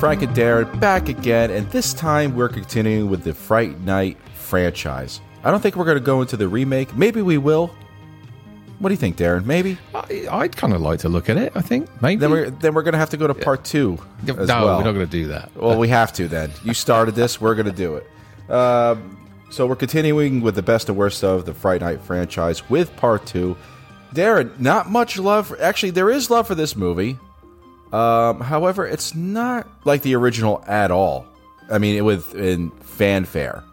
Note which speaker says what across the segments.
Speaker 1: Frank and Darren back again, and this time we're continuing with the Fright Night franchise. I don't think we're going to go into the remake. Maybe we will. What do you think, Darren? Maybe.
Speaker 2: I, I'd kind of like to look at it. I think maybe.
Speaker 1: Then we're then we're going to have to go to part two.
Speaker 2: no,
Speaker 1: as
Speaker 2: we're not going to do that.
Speaker 1: Well, we have to then. You started this. We're going to do it. Um, so we're continuing with the best and worst of the Fright Night franchise with part two. Darren, not much love. For, actually, there is love for this movie. Um, however, it's not like the original at all. I mean, it with in fanfare.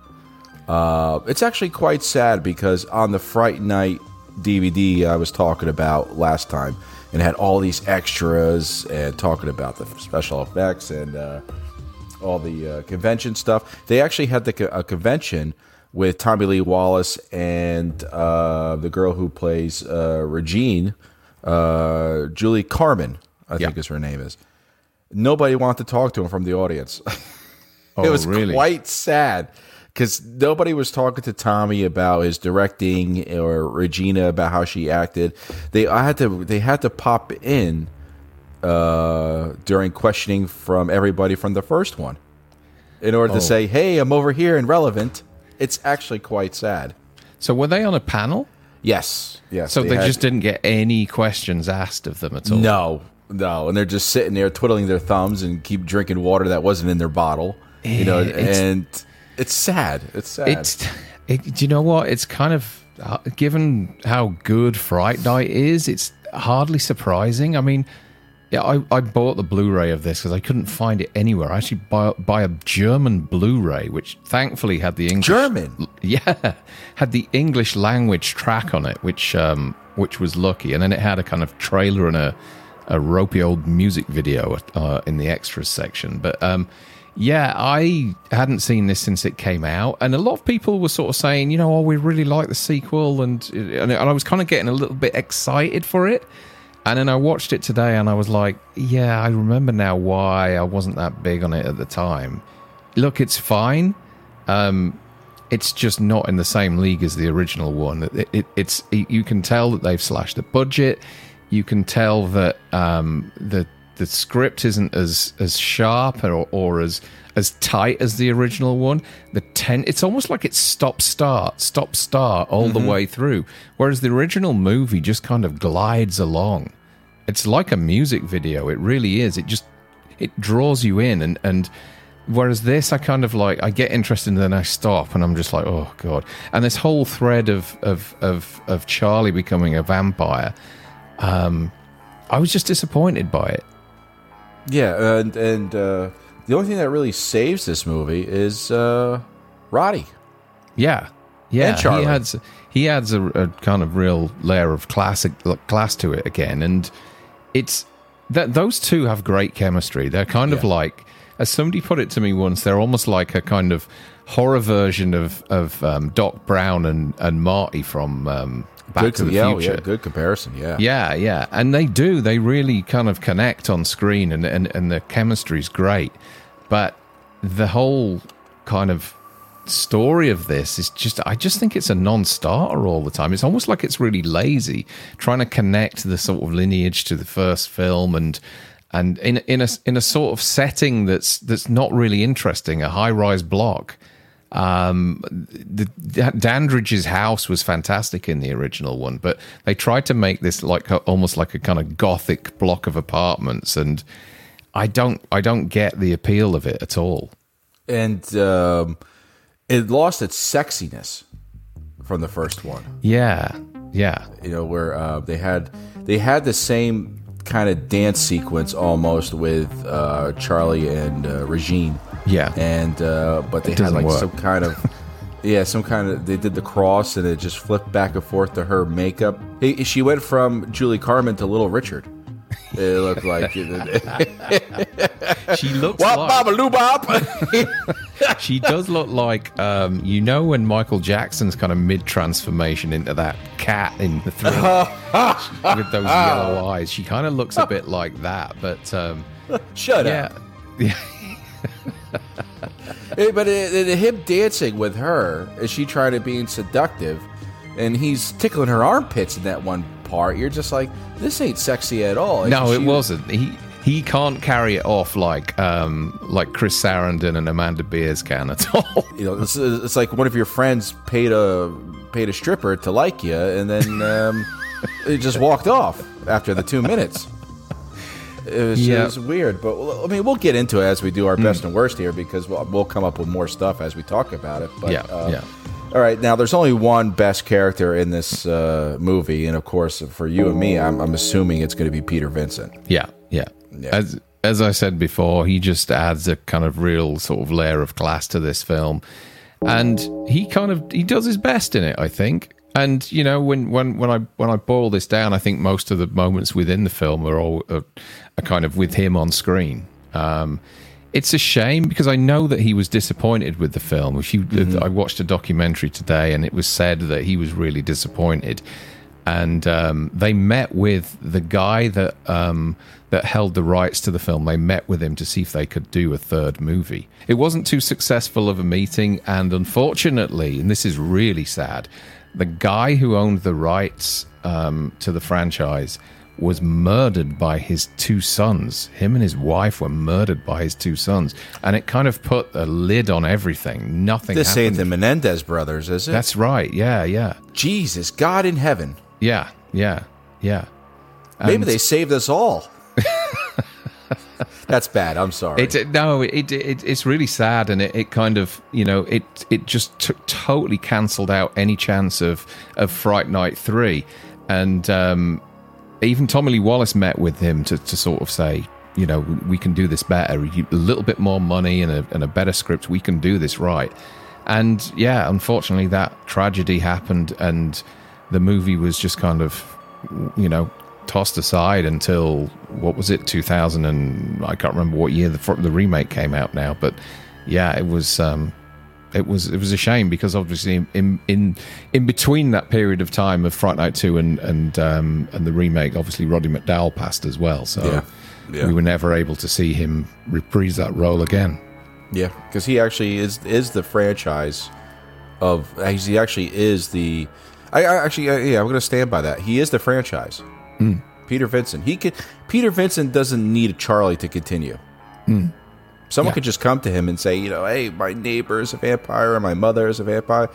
Speaker 1: Uh, it's actually quite sad because on the Fright Night DVD I was talking about last time, and had all these extras and talking about the special effects and uh, all the uh, convention stuff. They actually had the a convention with Tommy Lee Wallace and uh, the girl who plays uh, Regine, uh, Julie Carmen, I think is her name is. Nobody wanted to talk to him from the audience.
Speaker 2: oh, it
Speaker 1: was
Speaker 2: really?
Speaker 1: quite sad because nobody was talking to Tommy about his directing or Regina about how she acted. They I had to they had to pop in uh, during questioning from everybody from the first one in order
Speaker 2: Oh.
Speaker 1: to say, "Hey, I'm over here and relevant." It's actually quite sad.
Speaker 2: So were they on a panel?
Speaker 1: Yes, yes.
Speaker 2: So they,
Speaker 1: had-
Speaker 2: just didn't get any questions asked of them at all.
Speaker 1: no, no, and they're just sitting there twiddling their thumbs and keep drinking water that wasn't in their bottle. You know,
Speaker 2: Eh, it's-
Speaker 1: and it's sad. It's sad.
Speaker 2: It's. It, do you know what? It's kind of uh, given how good Fright Night is. It's hardly surprising. I mean, yeah, I, I bought the Blu-ray of this because I couldn't find it anywhere. I actually buy, buy a German Blu-ray, which thankfully had the English
Speaker 1: German?
Speaker 2: Yeah, had the English language track on it, which um, which was lucky, and then it had a kind of trailer and a a ropey old music video uh, in the extras section. But um, yeah, I hadn't seen this since it came out, and a lot of people were sort of saying, you know, oh, we really like the sequel, and and I was kind of getting a little bit excited for it. And then I watched it today, and I was like, yeah, I remember now why I wasn't that big on it at the time. Look, it's fine Um, it's just not in the same league as the original one. It, it, it's you can tell that they've slashed the budget. You can tell that um, the the script isn't as as sharp or, or as as tight as the original one. The ten, it's almost like it's stop start, stop start all the way through. Whereas the original movie just kind of glides along. It's like a music video. It really is. It just it draws you in and and whereas this i kind of like i get interested and then i stop and i'm just like oh god and this whole thread of of of, of charlie becoming a vampire um i was just disappointed by it
Speaker 1: Yeah, and and uh, the only thing that really saves this movie is uh, Roddy.
Speaker 2: yeah yeah
Speaker 1: And Charlie.
Speaker 2: he adds he adds a, a kind of real layer of classic class to it again and it's that those two have great chemistry they're kind of like as somebody put it to me once they're almost like a kind of horror version of of um, doc brown and and marty from um, back
Speaker 1: good,
Speaker 2: to the
Speaker 1: yeah,
Speaker 2: future
Speaker 1: yeah, good comparison. Yeah,
Speaker 2: Yeah, yeah, and they do. They really kind of connect on screen, and and and the chemistry's great. But the whole kind of story of this is just I just think it's a non-starter all the time. It's almost like it's really lazy trying to connect the sort of lineage to the first film and and in in a in a sort of setting that's that's not really interesting, a high-rise block. Um, the Dandridge's house was fantastic in the original one, but they tried to make this like almost like a kind of gothic block of apartments, and I don't I don't get the appeal of it at all.
Speaker 1: and um, it lost its sexiness from the first one.
Speaker 2: Yeah, yeah,
Speaker 1: You know, where uh, they had they had the same kind of dance sequence almost with uh, Charlie and uh, Regine.
Speaker 2: Yeah.
Speaker 1: and uh, but they had like
Speaker 2: work.
Speaker 1: some kind of yeah some kind of they did the cross and it just flipped back and forth to her makeup He- she went from julie carmen to little richard it looked like
Speaker 2: she looks
Speaker 1: Wop,
Speaker 2: like
Speaker 1: baba,
Speaker 2: she does look like um, you know when Michael Jackson's kind of mid transformation into that cat in the thriller with those yellow eyes. She kind of looks a bit like that, but um,
Speaker 1: shut
Speaker 2: yeah,
Speaker 1: up
Speaker 2: yeah.
Speaker 1: Eh, but it, it, him dancing with her is she trying to be seductive and he's tickling her armpits in that one part you're just like this ain't sexy at all
Speaker 2: No, it wasn't. He he can't carry it off like um, like Chris Sarandon and Amanda Bearse can at all.
Speaker 1: You know, it's, it's like one of your friends paid a paid a stripper to like you, and then um, it just walked off after the two minutes. It was,
Speaker 2: Yeah.
Speaker 1: it was weird, but I mean, we'll get into it as we do our best and worst here because we'll, we'll come up with more stuff as we talk about it. But
Speaker 2: Yeah,
Speaker 1: uh,
Speaker 2: yeah.
Speaker 1: All right, now there's only one best character in this uh, movie, and of course, for you and me, I'm, I'm assuming it's going to be Peter Vincent.
Speaker 2: Yeah, yeah.
Speaker 1: Yeah.
Speaker 2: As as I said before, he just adds a kind of real sort of layer of class to this film, and he kind of he does his best in it. I think. And you know, when when when I when I boil this down, I think most of the moments within the film are all are, are kind of with him on screen. Um, it's a shame because I know that he was disappointed with the film. If you, I watched a documentary today, and it was said that he was really disappointed and um, they met with the guy that um, that held the rights to the film. They met with him to see if they could do a third movie. It wasn't too successful of a meeting, and unfortunately, and this is really sad, the guy who owned the rights um, to the franchise was murdered by his two sons. Him and his wife were murdered by his two sons, and it kind of put a lid on everything. Nothing.
Speaker 1: This ain't the Menendez brothers, is it?
Speaker 2: That's right. Yeah, yeah,
Speaker 1: Jesus, God in heaven.
Speaker 2: yeah, yeah, yeah.
Speaker 1: Maybe they saved us all. That's bad. I'm sorry.
Speaker 2: It, no, it, it it's really sad, and it, it kind of you know it it just t- totally cancelled out any chance of of Fright Night three, and um, even Tommy Lee Wallace met with him to to sort of say. You know, we can do this better. A little bit more money and a, and a better script. We can do this right. And yeah, unfortunately, that tragedy happened, and the movie was just kind of, you know, tossed aside until what was it, 2000 and I can't remember what year the the remake came out now, but yeah, it was um, it was it was a shame because obviously in in in between that period of time of Fright Night two and and um, and the remake, obviously Roddy McDowall passed as well, so
Speaker 1: Yeah. Yeah.
Speaker 2: we were never able to see him reprise that role again.
Speaker 1: Yeah, because he actually is is the franchise of he actually is the. I, I actually uh, yeah I'm going to stand by that. He is the franchise. Peter Vincent. He could. Peter Vincent doesn't need a Charlie to continue. Someone
Speaker 2: Yeah.
Speaker 1: could just come to him and say, you know, hey, my neighbor is a vampire, and my mother is a vampire.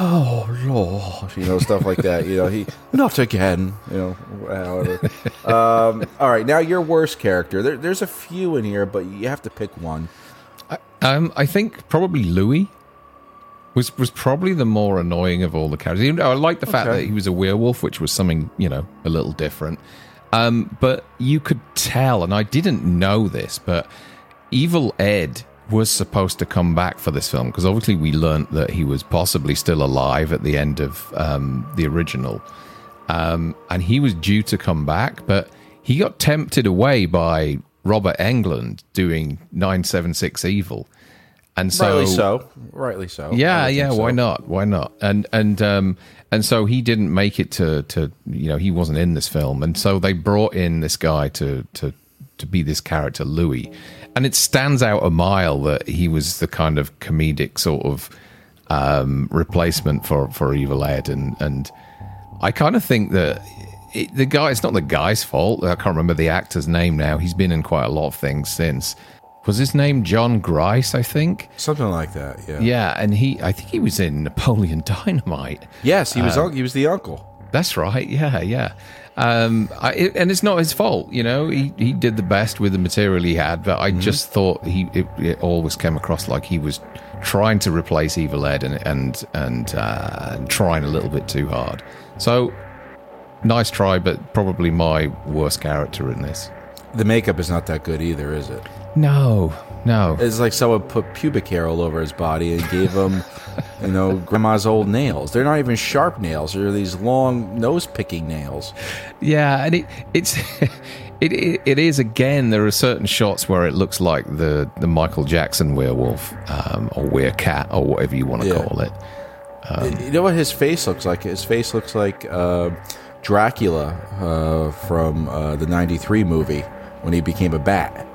Speaker 1: Oh Lord, you know stuff like that. You know, he not again. You know, however. um, all right, now your worst character. There, there's a few in here, but you have to pick one.
Speaker 2: Um, I think probably Louis was was probably the more annoying of all the characters. Even though I like the fact
Speaker 1: Okay.
Speaker 2: that he was a werewolf, which was something you know a little different. Um, but you could tell, and I didn't know this, but Evil Ed was supposed to come back for this film because obviously we learnt that he was possibly still alive at the end of um, the original, um, and he was due to come back, but he got tempted away by Robert Englund doing nine seven six Evil, and so
Speaker 1: Rightly so. Rightly so.
Speaker 2: Yeah, yeah.
Speaker 1: so.
Speaker 2: Why not? Why not? And and um and so he didn't make it to to you know he wasn't in this film, and so they brought in this guy to to to be this character Louis, and it stands out a mile that he was the kind of comedic sort of um replacement for for Evil Ed, and and I kind of think that. It, the guy, it's not the guy's fault. I can't remember the actor's name now. He's been in quite a lot of things since. Was his name Jon Gries? I think.
Speaker 1: Something like that. Yeah.
Speaker 2: Yeah, and he, I think he was in Napoleon Dynamite.
Speaker 1: Yes, he was. un- he was the uncle.
Speaker 2: That's right. Yeah, yeah. Um, I, it, and it's not his fault, you know. He he did the best with the material he had, but I just thought he it, it always came across like he was trying to replace Evil Ed and and and uh, trying a little bit too hard. So nice try, but probably my worst character in this.
Speaker 1: The makeup is not that good either, is it?
Speaker 2: No, no.
Speaker 1: It's like someone put pubic hair all over his body and gave him, you know, grandma's old nails. They're not even sharp nails. They're these long nose picking nails.
Speaker 2: Yeah, and it it's it, it it is again. There are certain shots where it looks like the the Michael Jackson werewolf um, or werecat or whatever you want to
Speaker 1: Yeah.
Speaker 2: call it.
Speaker 1: you know what his face looks like? His face looks like uh, Dracula uh, from uh, the '93 movie when he became a bat.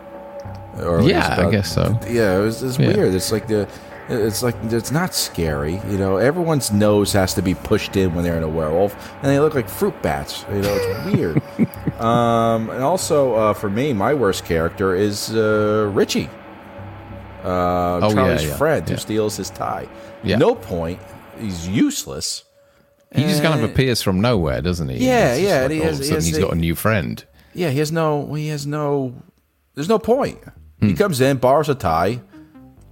Speaker 1: Or
Speaker 2: Yeah, I guess so.
Speaker 1: Yeah, it was, it's
Speaker 2: Yeah.
Speaker 1: weird. It's like the It's like it's not scary, you know. Everyone's nose has to be pushed in when they're in a werewolf, and they look like fruit bats. You know, it's weird. um, and also, uh, for me, my worst character is uh, Richie, uh,
Speaker 2: Oh,
Speaker 1: Charlie's
Speaker 2: yeah,
Speaker 1: friend who steals his tie.
Speaker 2: Yeah.
Speaker 1: No point. He's useless.
Speaker 2: He just kind of appears from nowhere, doesn't he?
Speaker 1: Yeah, yeah,
Speaker 2: like
Speaker 1: and he
Speaker 2: all
Speaker 1: has-
Speaker 2: of a sudden, he
Speaker 1: has,
Speaker 2: he's got a new friend.
Speaker 1: Yeah, he has no. He has no. There's no point. He
Speaker 2: Hmm.
Speaker 1: comes in, borrows a tie,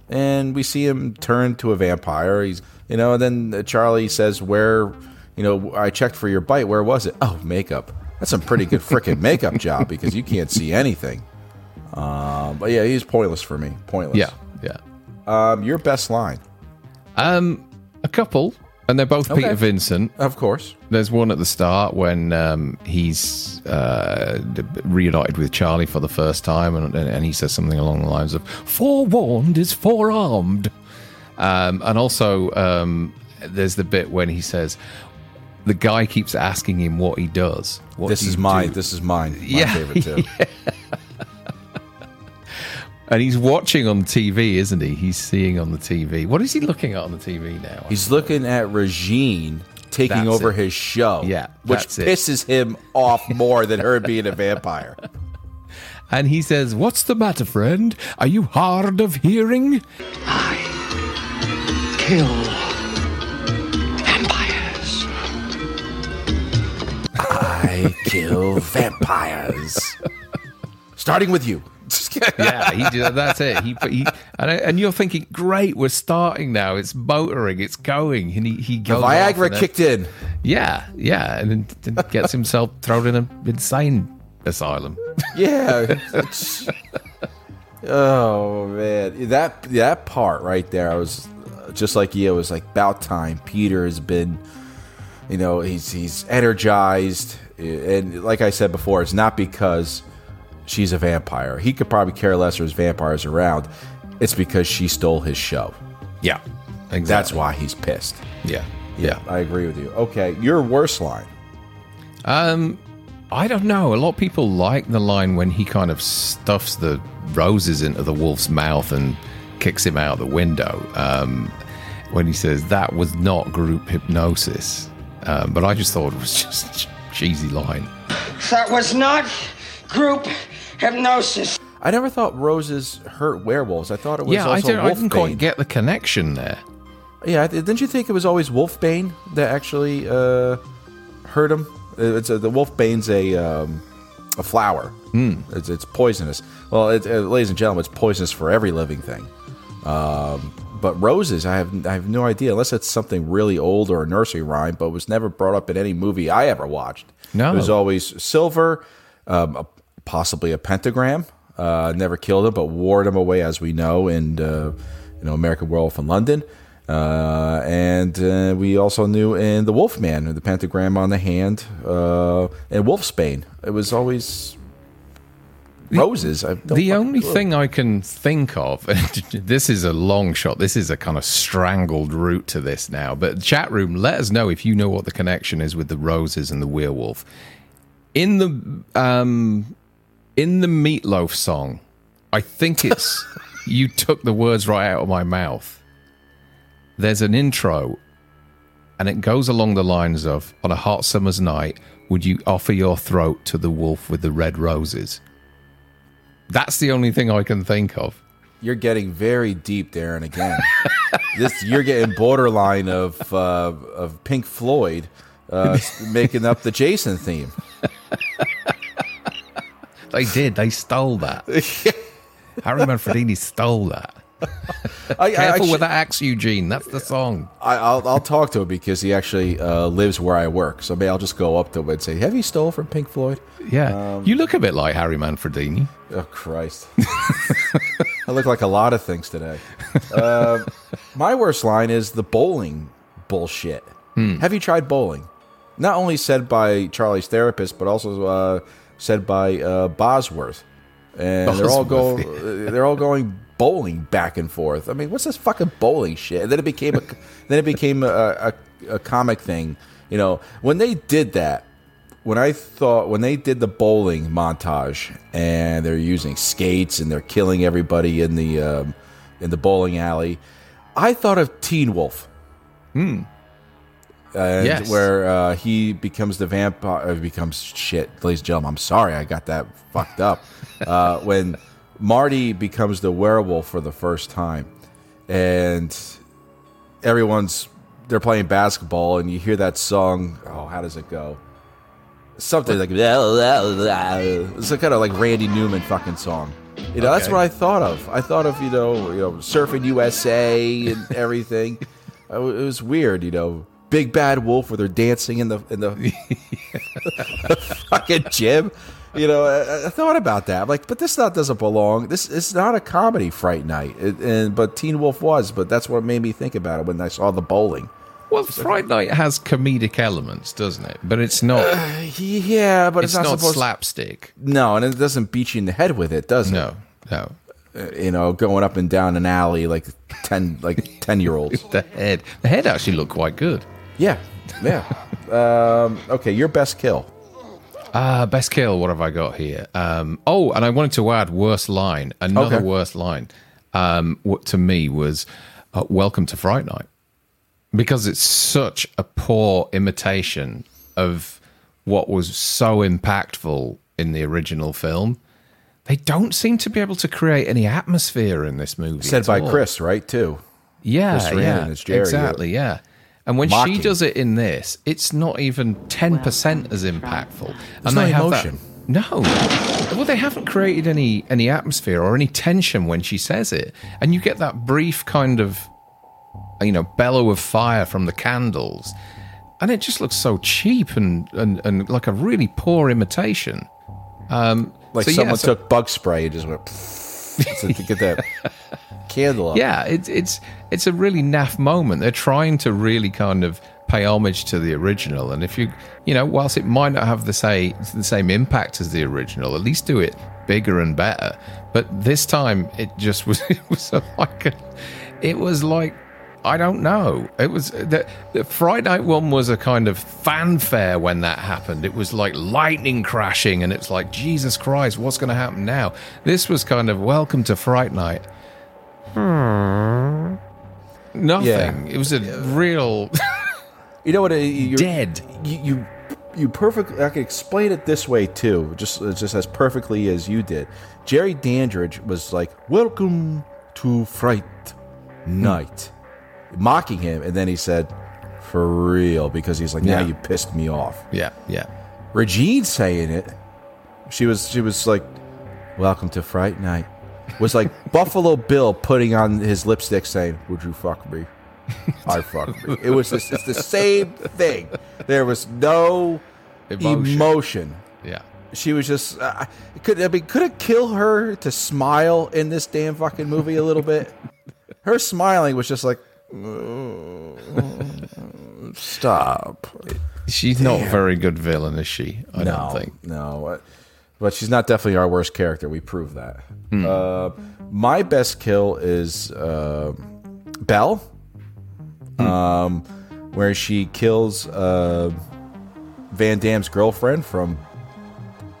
Speaker 1: and we see him turn to a vampire. He's, you know, and then uh, Charlie says, "Where, you know, I checked for your bite. Where was it? Oh, makeup. That's some pretty good freaking makeup job because you can't see anything." Um, but yeah, he's pointless for me. Pointless.
Speaker 2: Yeah, yeah.
Speaker 1: Um, your best line,
Speaker 2: Um, a couple, and they're both
Speaker 1: Okay.
Speaker 2: Peter Vincent.
Speaker 1: of course.
Speaker 2: There's one at the start when um, he's uh, reunited with Charlie for the first time, and, and he says something along the lines of "Forewarned is forearmed," um, and also um, there's the bit when he says the guy keeps asking him what he does. What
Speaker 1: This
Speaker 2: do
Speaker 1: is
Speaker 2: you
Speaker 1: mine.
Speaker 2: do?"
Speaker 1: This is mine. My
Speaker 2: Yeah,
Speaker 1: favorite too.
Speaker 2: and he's watching on TV, isn't he? He's seeing on the TV. What is he looking at on the TV now?
Speaker 1: He's looking at Regine taking
Speaker 2: That's
Speaker 1: over
Speaker 2: it.
Speaker 1: his show.
Speaker 2: Yeah,
Speaker 1: which
Speaker 2: that's it.
Speaker 1: pisses him off more than her being a vampire.
Speaker 2: and he says, "What's the matter, friend? Are you hard of hearing?"
Speaker 3: I kill vampires.
Speaker 1: I kill vampires. Starting with you.
Speaker 2: yeah, he did, that's it. He, he and, and you're thinking, great, we're starting now. It's motoring, it's going, and he he goes. off
Speaker 1: Viagra
Speaker 2: then-
Speaker 1: kicked in.
Speaker 2: Yeah, yeah, and then, gets himself thrown in an insane asylum.
Speaker 1: Yeah. oh man, that that part right there, I was just like you. It was like about time. Peter has been, you know, he's he's energized, and like I said before, it's not because she's a vampire. He could probably care less. There's vampires around. It's because she stole his show.
Speaker 2: Yeah, exactly.
Speaker 1: That's why he's pissed.
Speaker 2: Yeah, yeah.
Speaker 1: I agree with you. Okay, your worst line.
Speaker 2: Um, I don't know. A lot of people like the line when he kind of stuffs the roses into the wolf's mouth and kicks him out the window. Um, when he says that was not group hypnosis, um, but I just thought it was just a cheesy line.
Speaker 3: That was not group hypnosis.
Speaker 1: I never thought roses hurt werewolves. I thought it was
Speaker 2: yeah, I,
Speaker 1: also
Speaker 2: didn't, I didn't quite get the connection there.
Speaker 1: Yeah, didn't you think it was always wolfbane that actually uh, hurt him? It's a, the wolfbane's a um, a flower.
Speaker 2: Hmm.
Speaker 1: It's, it's poisonous. Well, it, uh, ladies and gentlemen, it's poisonous for every living thing. Um, but roses, I have I have no idea unless it's something really old or a nursery rhyme, but was never brought up in any movie I ever watched.
Speaker 2: No.
Speaker 1: it was always silver, um, a, possibly a pentagram. Uh, never killed him, but ward him away, as we know, in uh, you know American Werewolf in London. Uh, and uh, we also knew in the Wolfman, the pentagram on the hand, uh, and Wolfsbane. It was always roses. Don't
Speaker 2: The only
Speaker 1: clue.
Speaker 2: thing I can think of, this is a long shot. This is a kind of strangled route to this now. But chat room, let us know if you know what the connection is with the roses and the werewolf. In the um, in the Meat Loaf song, I think it's you took the words right out of my mouth. There's an intro, and it goes along the lines of, "On a hot summer's night, would you offer your throat to the wolf with the red roses?" That's the only thing I can think of.
Speaker 1: You're getting very deep, Darren. Again, this you're getting borderline of uh, of Pink Floyd uh, making up the Jason theme.
Speaker 2: They did. They stole that. Harry Manfredini stole that.
Speaker 1: I, I,
Speaker 2: Careful
Speaker 1: actually-
Speaker 2: with that axe, Eugene. That's the song.
Speaker 1: I, I'll, I'll talk to him because he actually uh, lives where I work. So maybe I'll just go up to him and say, "Have you stole from Pink Floyd?"
Speaker 2: Yeah. you look a bit like Harry Manfredini.
Speaker 1: Oh Christ! I look like a lot of things today. Uh, my worst line is the bowling bullshit. Have you tried bowling? Not only said by Charlie's therapist, but also uh, said by uh, Bosworth, and they're all
Speaker 2: Bosworth,
Speaker 1: going. They're all going bowling back and forth. I mean, what's this fucking bowling shit? And then it became a. then it became a, a, a comic thing. You know, when they did that, when I thought when they did the bowling montage and they're using skates and they're killing everybody in the um, in the bowling alley, I thought of Teen Wolf. Hmm. And
Speaker 2: Yes.
Speaker 1: where uh, he becomes the vampire, becomes shit, ladies and gentlemen. I'm sorry, I got that fucked up. Uh, when Marty becomes the werewolf for the first time, and everyone's they're playing basketball, and you hear that song. Oh, how does it go? Something like it's a kind of like Randy Newman fucking song. You know, that's what I thought of. I thought of you know, you know, surfing USA and everything. it was weird, you know. Big bad wolf where they're dancing in the in the, the fucking gym. You know, I, I thought about that. I'm like, but this not doesn't belong. This is not a comedy Fright Night, it, and but Teen Wolf was. But that's what made me think about it when I saw the bowling.
Speaker 2: Well, Fright Night has comedic elements, doesn't it? But it's not.
Speaker 1: Yeah, but it's,
Speaker 2: it's
Speaker 1: not,
Speaker 2: not slapstick.
Speaker 1: No, and it doesn't beat you in the head with it, does it?
Speaker 2: No, no.
Speaker 1: Uh, You know, going up and down an alley like ten like ten year olds.
Speaker 2: The head, the head actually looked quite good.
Speaker 1: Yeah, yeah. um, okay, your best kill.
Speaker 2: Uh, best kill. What have I got here? Um, oh, and I wanted to add worst line. Another
Speaker 1: Okay.
Speaker 2: worst line um, what to me was uh, "Welcome to Fright Night," because it's such a poor imitation of what was so impactful in the original film. They don't seem to be able to create any atmosphere in this movie.
Speaker 1: Said by
Speaker 2: all.
Speaker 1: Chris, right? Too.
Speaker 2: Yeah,
Speaker 1: Chris
Speaker 2: yeah,
Speaker 1: Jerry,
Speaker 2: exactly, yeah. And when
Speaker 1: Mocking.
Speaker 2: she does it in this, it's not even ten percent as impactful. and
Speaker 1: no
Speaker 2: they have
Speaker 1: emotion.
Speaker 2: That, no, well, they haven't created any any atmosphere or any tension when she says it, and you get that brief kind of, you know, bellow of fire from the candles, and it just looks so cheap and and, and like a really poor imitation. Um,
Speaker 1: Like
Speaker 2: so, yeah,
Speaker 1: someone
Speaker 2: so-
Speaker 1: took bug spray and just went to, to get that
Speaker 2: Yeah, it's it's it's a really naff moment. They're trying to really kind of pay homage to the original, and if you you know, whilst it might not have the say the same impact as the original, at least do it bigger and better. But this time, it just was it was like a, it was like. I don't know. It was the, the Friday Night one was a kind of fanfare when that happened. It was like lightning crashing, and it's like Jesus Christ, what's going to happen now? This was kind of welcome to Fright Night. Nothing.
Speaker 1: Yeah.
Speaker 2: It was a real
Speaker 1: You know what? uh, You're,
Speaker 2: dead.
Speaker 1: You, you you perfectly. I can explain it this way too, just just as perfectly as you did. Jerry Dandridge was like, "Welcome to Fright Night," mocking him, and then he said, "For real," because he's like, "Now
Speaker 2: Yeah.
Speaker 1: you pissed me off."
Speaker 2: Yeah, yeah.
Speaker 1: Regine saying it, she was she was like, "Welcome to Fright Night," was like Buffalo Bill putting on his lipstick saying, "Would you fuck me?" I fuck me. It was just, it's the same thing. There was no
Speaker 2: Emotion.
Speaker 1: emotion.
Speaker 2: Yeah.
Speaker 1: She was just uh, could I mean could it kill her to smile in this damn fucking movie a little bit? Her smiling was just like stop.
Speaker 2: She's not a very good villain, is she? I don't think.
Speaker 1: No, but she's not definitely our worst character. We prove that.
Speaker 2: Hmm.
Speaker 1: Uh, my best kill is uh, Belle,
Speaker 2: Hmm.
Speaker 1: um, where she kills uh, Van Damme's girlfriend from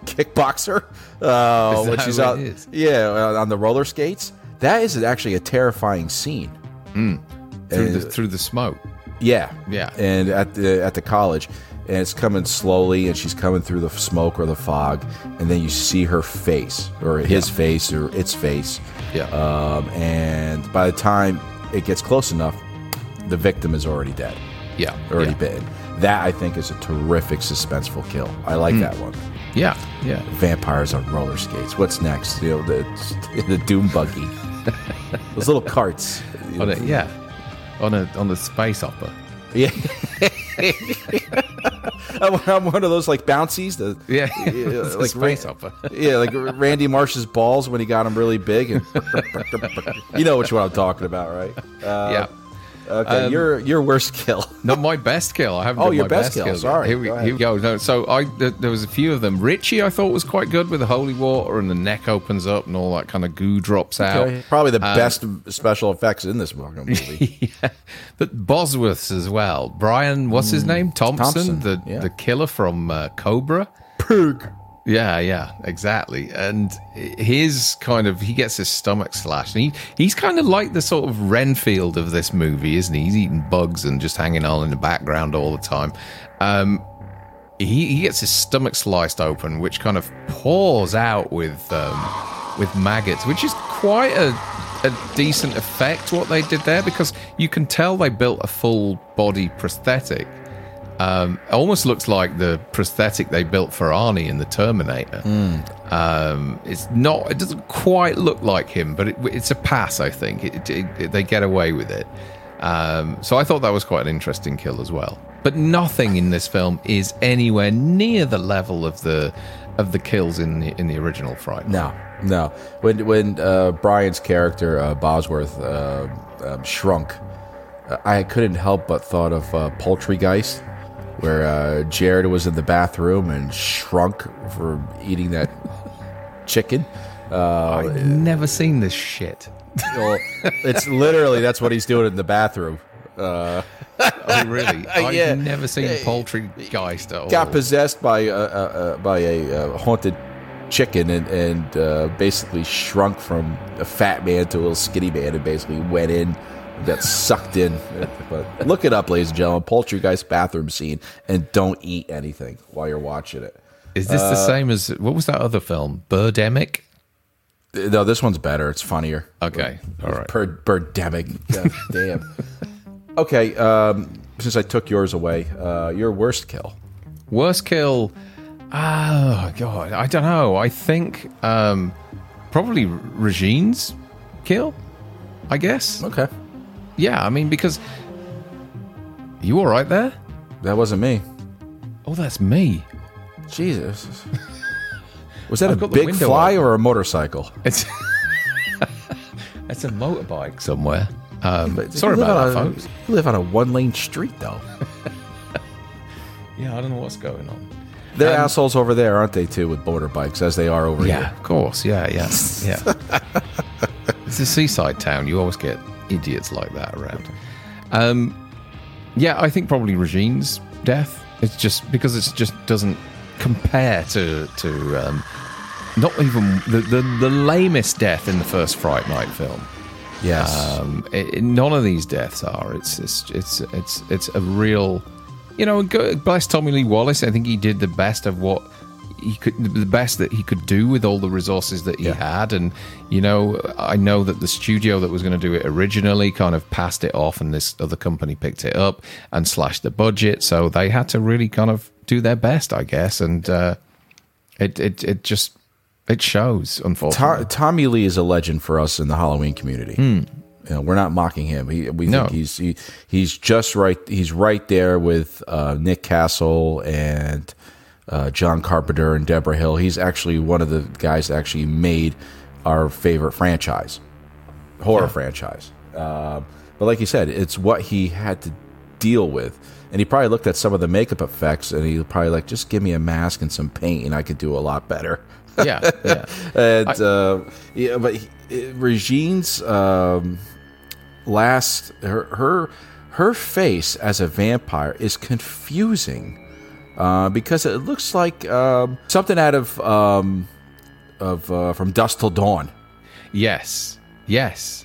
Speaker 1: Kickboxer uh, when she's out. Yeah, uh, on the roller skates. That is actually a terrifying scene.
Speaker 2: Through the
Speaker 1: Uh,
Speaker 2: through the smoke.
Speaker 1: Yeah,
Speaker 2: Yeah.
Speaker 1: and at the at the college, and it's coming slowly, and she's coming through the smoke or the fog, and then you see her face or his face or its face,
Speaker 2: Yeah.
Speaker 1: um, and by the time it gets close enough, the victim is already dead,
Speaker 2: yeah.
Speaker 1: already
Speaker 2: yeah.
Speaker 1: bitten. That I think is a terrific suspenseful kill. I like
Speaker 2: Hmm.
Speaker 1: that one.
Speaker 2: Yeah. Yeah.
Speaker 1: Vampires on roller skates. What's next? You know the the doom buggy, those little carts.
Speaker 2: On a, yeah. On a on a space opera.
Speaker 1: Yeah. I'm one of those like bouncies. The,
Speaker 2: Yeah.
Speaker 1: Yeah, like
Speaker 2: space opera.
Speaker 1: Yeah, like Randy Marsh's balls when he got them really big. And you know which one I'm talking about, right? Uh,
Speaker 2: yeah.
Speaker 1: Okay, your your worst kill.
Speaker 2: Not my best kill. I haven't.
Speaker 1: Oh,
Speaker 2: done
Speaker 1: your best
Speaker 2: best,
Speaker 1: kill.
Speaker 2: kill.
Speaker 1: Sorry.
Speaker 2: Here we,
Speaker 1: Go
Speaker 2: here we go. No, so I th- there was a few of them. Richie, I thought was quite good with the holy water and the neck opens up and all that kind of goo drops out.
Speaker 1: Okay, Probably the
Speaker 2: Um,
Speaker 1: best special effects in this movie.
Speaker 2: yeah. But Bosworth's as well. Brian, what's his name? Thompson,
Speaker 1: Thompson,
Speaker 2: the
Speaker 1: yeah.
Speaker 2: the killer from uh, Cobra.
Speaker 1: Pig.
Speaker 2: Yeah, yeah, exactly. And his kind of he gets his stomach slashed, and he he's kind of like the sort of Renfield of this movie, isn't he? He's eating bugs and just hanging on in the background all the time. Um, he he gets his stomach sliced open, which kind of pours out with um, with maggots, which is quite a a decent effect what they did there because you can tell they built a full body prosthetic. Um, almost looks like the prosthetic they built for Arnie in the Terminator. Um, it's not. It doesn't quite look like him, but it, it's a pass. I think it, it- they get away with it. Um, so I thought that was quite an interesting kill as well. But nothing in this film is anywhere near the level of the of the kills in the in the original Fright.
Speaker 1: No, no. When when uh, Brian's character uh, Bosworth uh, um, shrunk, uh, I couldn't help but thought of uh, Poultrygeist, where uh, Jared was in the bathroom and shrunk for eating that chicken. Uh,
Speaker 2: I've never seen this shit.
Speaker 1: well, it's literally that's what he's doing in the bathroom. Uh,
Speaker 2: Oh, really? I've
Speaker 1: Yeah.
Speaker 2: never seen poultry guy stuff.
Speaker 1: got possessed by uh, uh, uh, by a uh, haunted chicken and, and uh, basically shrunk from a fat man to a little skinny man and basically went in got sucked in. But look it up, ladies and gentlemen. Poultrygeist bathroom scene, and don't eat anything while you're watching it.
Speaker 2: Is this
Speaker 1: Uh,
Speaker 2: the same as what was that other film? Birdemic.
Speaker 1: No, this one's better. It's funnier.
Speaker 2: Okay, all right.
Speaker 1: Per Birdemic. God damn. Okay, um, since I took yours away, uh, your worst kill.
Speaker 2: Worst kill. Oh god, I don't know. I think um, probably Regine's kill. I guess.
Speaker 1: Okay,
Speaker 2: Yeah, I mean because you all right there?
Speaker 1: that wasn't me.
Speaker 2: Oh, that's me.
Speaker 1: Jesus. Was that
Speaker 2: I've
Speaker 1: a
Speaker 2: got the
Speaker 1: big
Speaker 2: window
Speaker 1: fly
Speaker 2: open.
Speaker 1: or a motorcycle?
Speaker 2: It's it's a motorbike somewhere. Um,
Speaker 1: But
Speaker 2: sorry
Speaker 1: you live
Speaker 2: about that,
Speaker 1: on a-
Speaker 2: folks.
Speaker 1: You live on a one lane street, though.
Speaker 2: Yeah, I don't know what's going on.
Speaker 1: They're assholes over there, aren't they, too, with motorbikes, as they are over
Speaker 2: Um, Yeah, of course. Yeah, yeah, yeah. it's a seaside town. You always get idiots like that around. Um, yeah, I think probably Regine's death. It's just because it just doesn't compare to to um, not even the, the the lamest death in the first Fright Night film.
Speaker 1: Yes.
Speaker 2: Um, it, none of these deaths are. It's it's it's it's it's a real, you know. Bless Tommy Lee Wallace. I think he did the best of what he could, the best that he could do with all the resources that he
Speaker 1: Yeah.
Speaker 2: had. And you know, I know that the studio that was going to do it originally kind of passed it off, and this other company picked it up and slashed the budget. So they had to really kind of do their best, I guess. And uh, it it it just it shows, unfortunately.
Speaker 1: To- Tommy Lee is a legend for us in the Halloween community. You know, we're not mocking him. He, we
Speaker 2: Hmm. No.
Speaker 1: think he's he, he's just right. He's right there with uh, Nick Castle and uh, John Carpenter and Debra Hill. He's actually one of the guys that actually made our favorite franchise, horror franchise. Uh, but like you said, it's what he had to deal with. And he probably looked at some of the makeup effects, and he probably like, just give me a mask and some paint, and I could do a lot better.
Speaker 2: yeah, yeah.
Speaker 1: And uh, yeah, but he, it- Regine's um, last her her her face as a vampire is confusing uh, because it looks like um, something out of um, of uh, from Dusk Till Dawn.
Speaker 2: Yes, yes.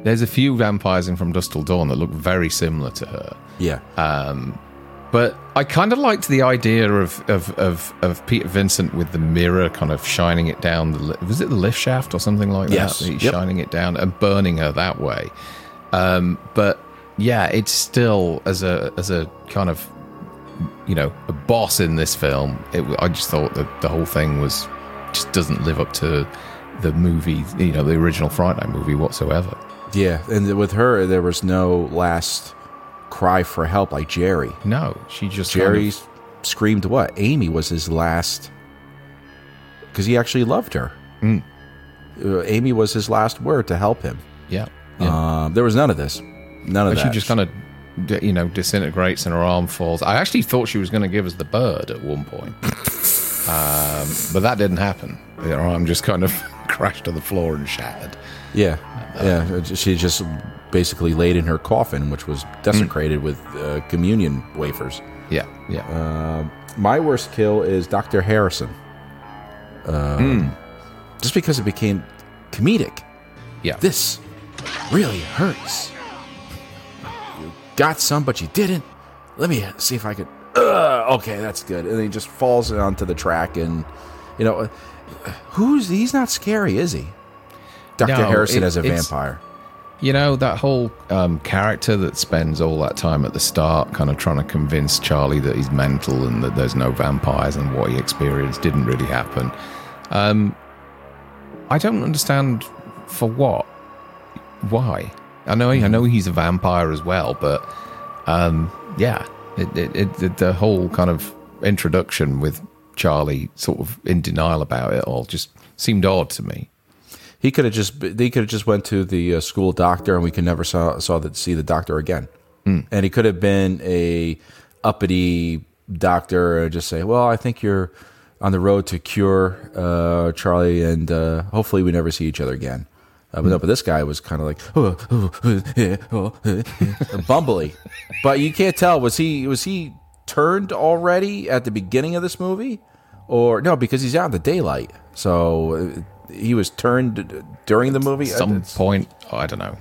Speaker 2: There's a few vampires in From Dusk Till Dawn that look very similar to her.
Speaker 1: Yeah,
Speaker 2: But I kind of liked the idea of, of, of, of Peter Vincent with the mirror kind of shining it down. The, li- was it the lift shaft or something like that? Yes? He's
Speaker 1: yep.
Speaker 2: shining it down and burning her that way. Um, but yeah, it's still as a as a kind of you know a boss in this film. It, I just thought that the whole thing was just doesn't live up to the movie, you know, the original Friday Night movie whatsoever.
Speaker 1: yeah, and with her there was no last cry for help like Jerry.
Speaker 2: No, she just kind of-
Speaker 1: Jerry screamed what? Amy was his last because he actually loved her.
Speaker 2: Mm.
Speaker 1: Uh, Amy was his last word to help him.
Speaker 2: yeah, yeah.
Speaker 1: Um, there was none of this. None of
Speaker 2: But
Speaker 1: that.
Speaker 2: she just kind of, you know, disintegrates and her arm falls. I actually thought she was going to give us the bird at one point, um, but that didn't happen. Her arm just kind of crashed to the floor and shattered.
Speaker 1: yeah, yeah. She just basically laid in her coffin, which was desecrated with uh, communion wafers.
Speaker 2: Yeah, yeah.
Speaker 1: My worst kill is Dr. Harrison. um, just because it became comedic.
Speaker 2: Yeah.
Speaker 1: This really hurts. Got some, but you didn't. Let me see if I could. Uh, okay, that's good. And he just falls onto the track, and you know, uh, who's he's not scary, is he? Doctor
Speaker 2: No,
Speaker 1: Harrison
Speaker 2: it-
Speaker 1: as a vampire.
Speaker 2: You know, that whole um, character that spends all that time at the start kind of trying to convince Charlie that he's mental and that there's no vampires and what he experienced didn't really happen. Um, I don't understand for what. Why? I know, I know he's a vampire as well, but um, yeah, it, it, it, the- the whole kind of introduction with Charlie sort of in denial about it all just seemed odd to me.
Speaker 1: He could have just they could have just went to the uh, school doctor, and we could never saw saw the, see the doctor again. And he could have been a uppity doctor and just say, "Well, I think you're on the road to cure uh, Charlie, and uh, hopefully we never see each other again." Uh, but no, but this guy was kind of like oh, oh, oh, oh, bumbly. But you can't tell was he was he turned already at the beginning of this movie, or no? Because he's out in the daylight, so uh, he was turned during the movie.
Speaker 2: At some
Speaker 1: It's-
Speaker 2: point, I don't know.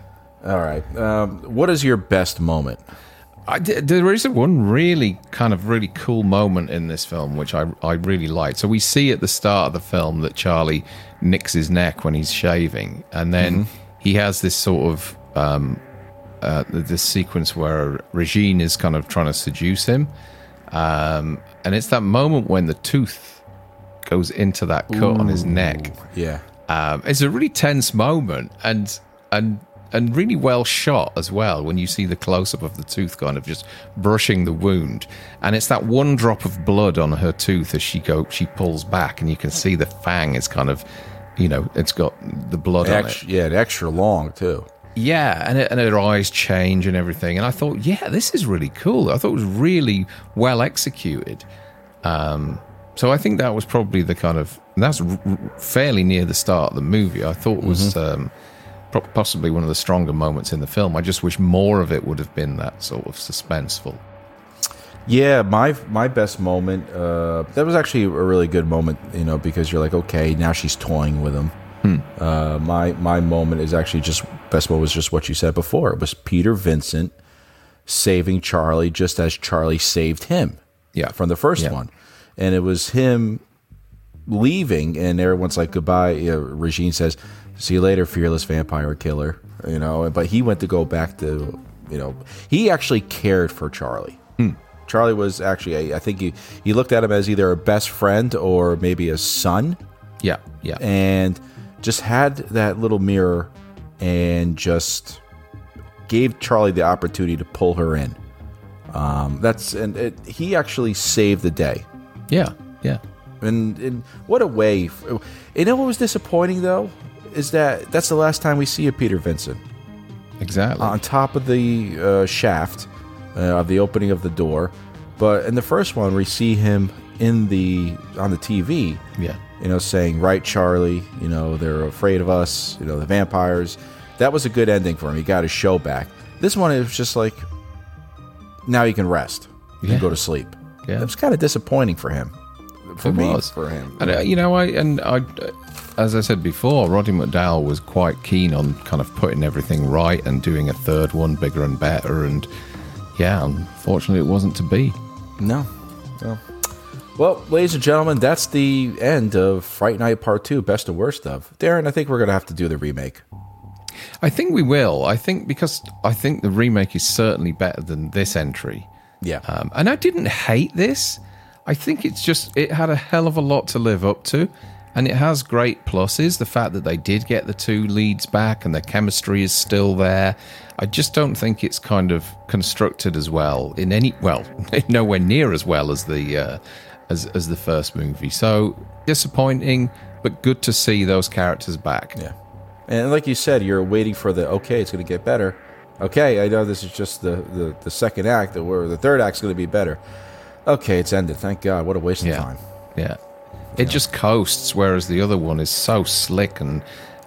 Speaker 1: all right. Um, what is your best moment?
Speaker 2: I, there is one really kind of really cool moment in this film which I I really like. So we see at the start of the film that Charlie nicks his neck when he's shaving, and then he has this sort of um, uh, this sequence where Regine is kind of trying to seduce him, um, and it's that moment when the tooth goes into that cut on his neck.
Speaker 1: Yeah.
Speaker 2: Um, it's a really tense moment and and and really well shot as well when you see the close up of the tooth kind of just brushing the wound and it's that one drop of blood on her tooth as she go she pulls back and you can see the fang is kind of you know it's got the blood on it
Speaker 1: Extra, yeah, extra long too.
Speaker 2: yeah, and, it, and her eyes change and everything. And I thought, yeah, this is really cool. I thought it was really well executed. Um, so I think that was probably the kind of that's fairly near the start of the movie. I thought was um, pro- possibly one of the stronger moments in the film. I just wish more of it would have been that sort of suspenseful.
Speaker 1: Yeah, my my best moment. Uh, that was actually a really good moment, you know, because you're like, okay, now she's toying with him. Uh, my my moment is actually just best moment was just what you said before. It was Peter Vincent saving Charlie just as Charlie saved him.
Speaker 2: Yeah.
Speaker 1: from the first
Speaker 2: Yeah.
Speaker 1: one, and it was him leaving, and everyone's like goodbye. You know, Regine says, "See you later, fearless vampire killer." You know, but he went to go back to, you know, he actually cared for Charlie. Charlie was actually, I, I think he he looked at him as either a best friend or maybe a son,
Speaker 2: Yeah, yeah,
Speaker 1: and just had that little mirror and just gave Charlie the opportunity to pull her in. Um, that's and it, he actually saved the day.
Speaker 2: yeah, yeah.
Speaker 1: And, and what a way! You know what was disappointing though is that that's the last time we see a Peter Vincent
Speaker 2: Exactly.
Speaker 1: on top of the uh, shaft uh, of the opening of the door. But in the first one, we see him in the on the TV.
Speaker 2: yeah.
Speaker 1: You know, saying "Right, Charlie." You know, they're afraid of us. You know, the vampires. That was a good ending for him. He got his show back. This one, is just like, now you can rest. You
Speaker 2: Yeah.
Speaker 1: can go to sleep.
Speaker 2: Yeah.
Speaker 1: It was kind of disappointing for him. For
Speaker 2: It
Speaker 1: me,
Speaker 2: was.
Speaker 1: for him.
Speaker 2: And uh, you know, I and I, as I said before, Roddy McDowall was quite keen on kind of putting everything right and doing a third one bigger and better. And yeah, unfortunately, it wasn't to be.
Speaker 1: No. no. Well, ladies and gentlemen, that's the end of Fright Night Part 2, Best of Worst of. Darren, I think we're going to have to do the remake.
Speaker 2: I think we will. I think because I think the remake is certainly better than this entry.
Speaker 1: Yeah.
Speaker 2: Um, and I didn't hate this. I think it's just it had a hell of a lot to live up to, and it has great pluses. The fact that they did get the two leads back and the chemistry is still there. I just don't think it's kind of constructed as well in any well, nowhere near as well as the uh, as as the first movie. So disappointing, but good to see those characters back.
Speaker 1: yeah. And like you said, you're waiting for the, okay, it's going to get better. Okay, I know this is just the, the, the second act, or the third act's going to be better. Okay, it's ended. Thank God. What a waste
Speaker 2: Yeah.
Speaker 1: of time.
Speaker 2: Yeah. It just coasts, whereas the other one is so slick and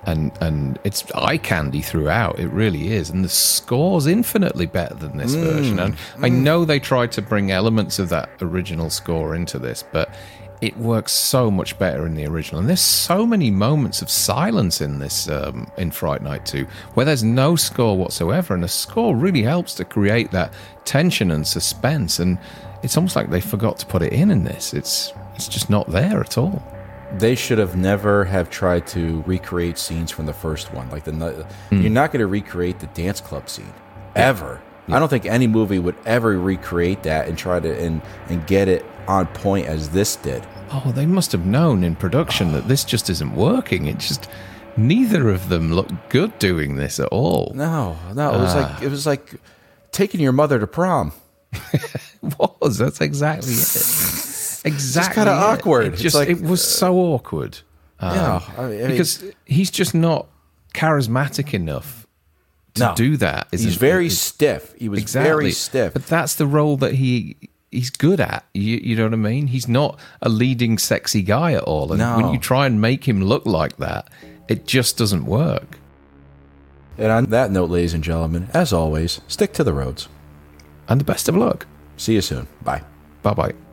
Speaker 2: and and it's eye candy throughout. It really is, and the score's infinitely better than this version. And I know they tried to bring elements of that original score into this, but it works so much better in the original. And there's so many moments of silence in this um, in Fright Night 2 where there's no score whatsoever, and the score really helps to create that tension and suspense. And it's almost like they forgot to put it in in this. It's it's just not there at all.
Speaker 1: They should have never have tried to recreate scenes from the first one. Like the you're hmm. not going to recreate the dance club scene ever. I don't think any movie would ever recreate that and try to and and get it on point as this did.
Speaker 2: Oh, they must have known in production that this just isn't working. It just neither of them look good doing this at all.
Speaker 1: No, no, it was ah. like it was like taking your mother to prom.
Speaker 2: was. That's exactly it. Exactly.
Speaker 1: kinda awkward.
Speaker 2: It
Speaker 1: It's
Speaker 2: just
Speaker 1: like,
Speaker 2: it was so awkward. Um,
Speaker 1: yeah, mean, I mean-
Speaker 2: because he's just not charismatic enough to
Speaker 1: No.
Speaker 2: do that.
Speaker 1: he's very stiff. He was
Speaker 2: exactly
Speaker 1: very stiff.
Speaker 2: But that's the role that he he's good at. You, you know what I mean? He's not a leading sexy guy at all. And when you try and make him look like that, it just doesn't work.
Speaker 1: and on that note, ladies and gentlemen, as always, stick to the roads.
Speaker 2: And the best of luck.
Speaker 1: See you soon. Bye.
Speaker 2: Bye bye.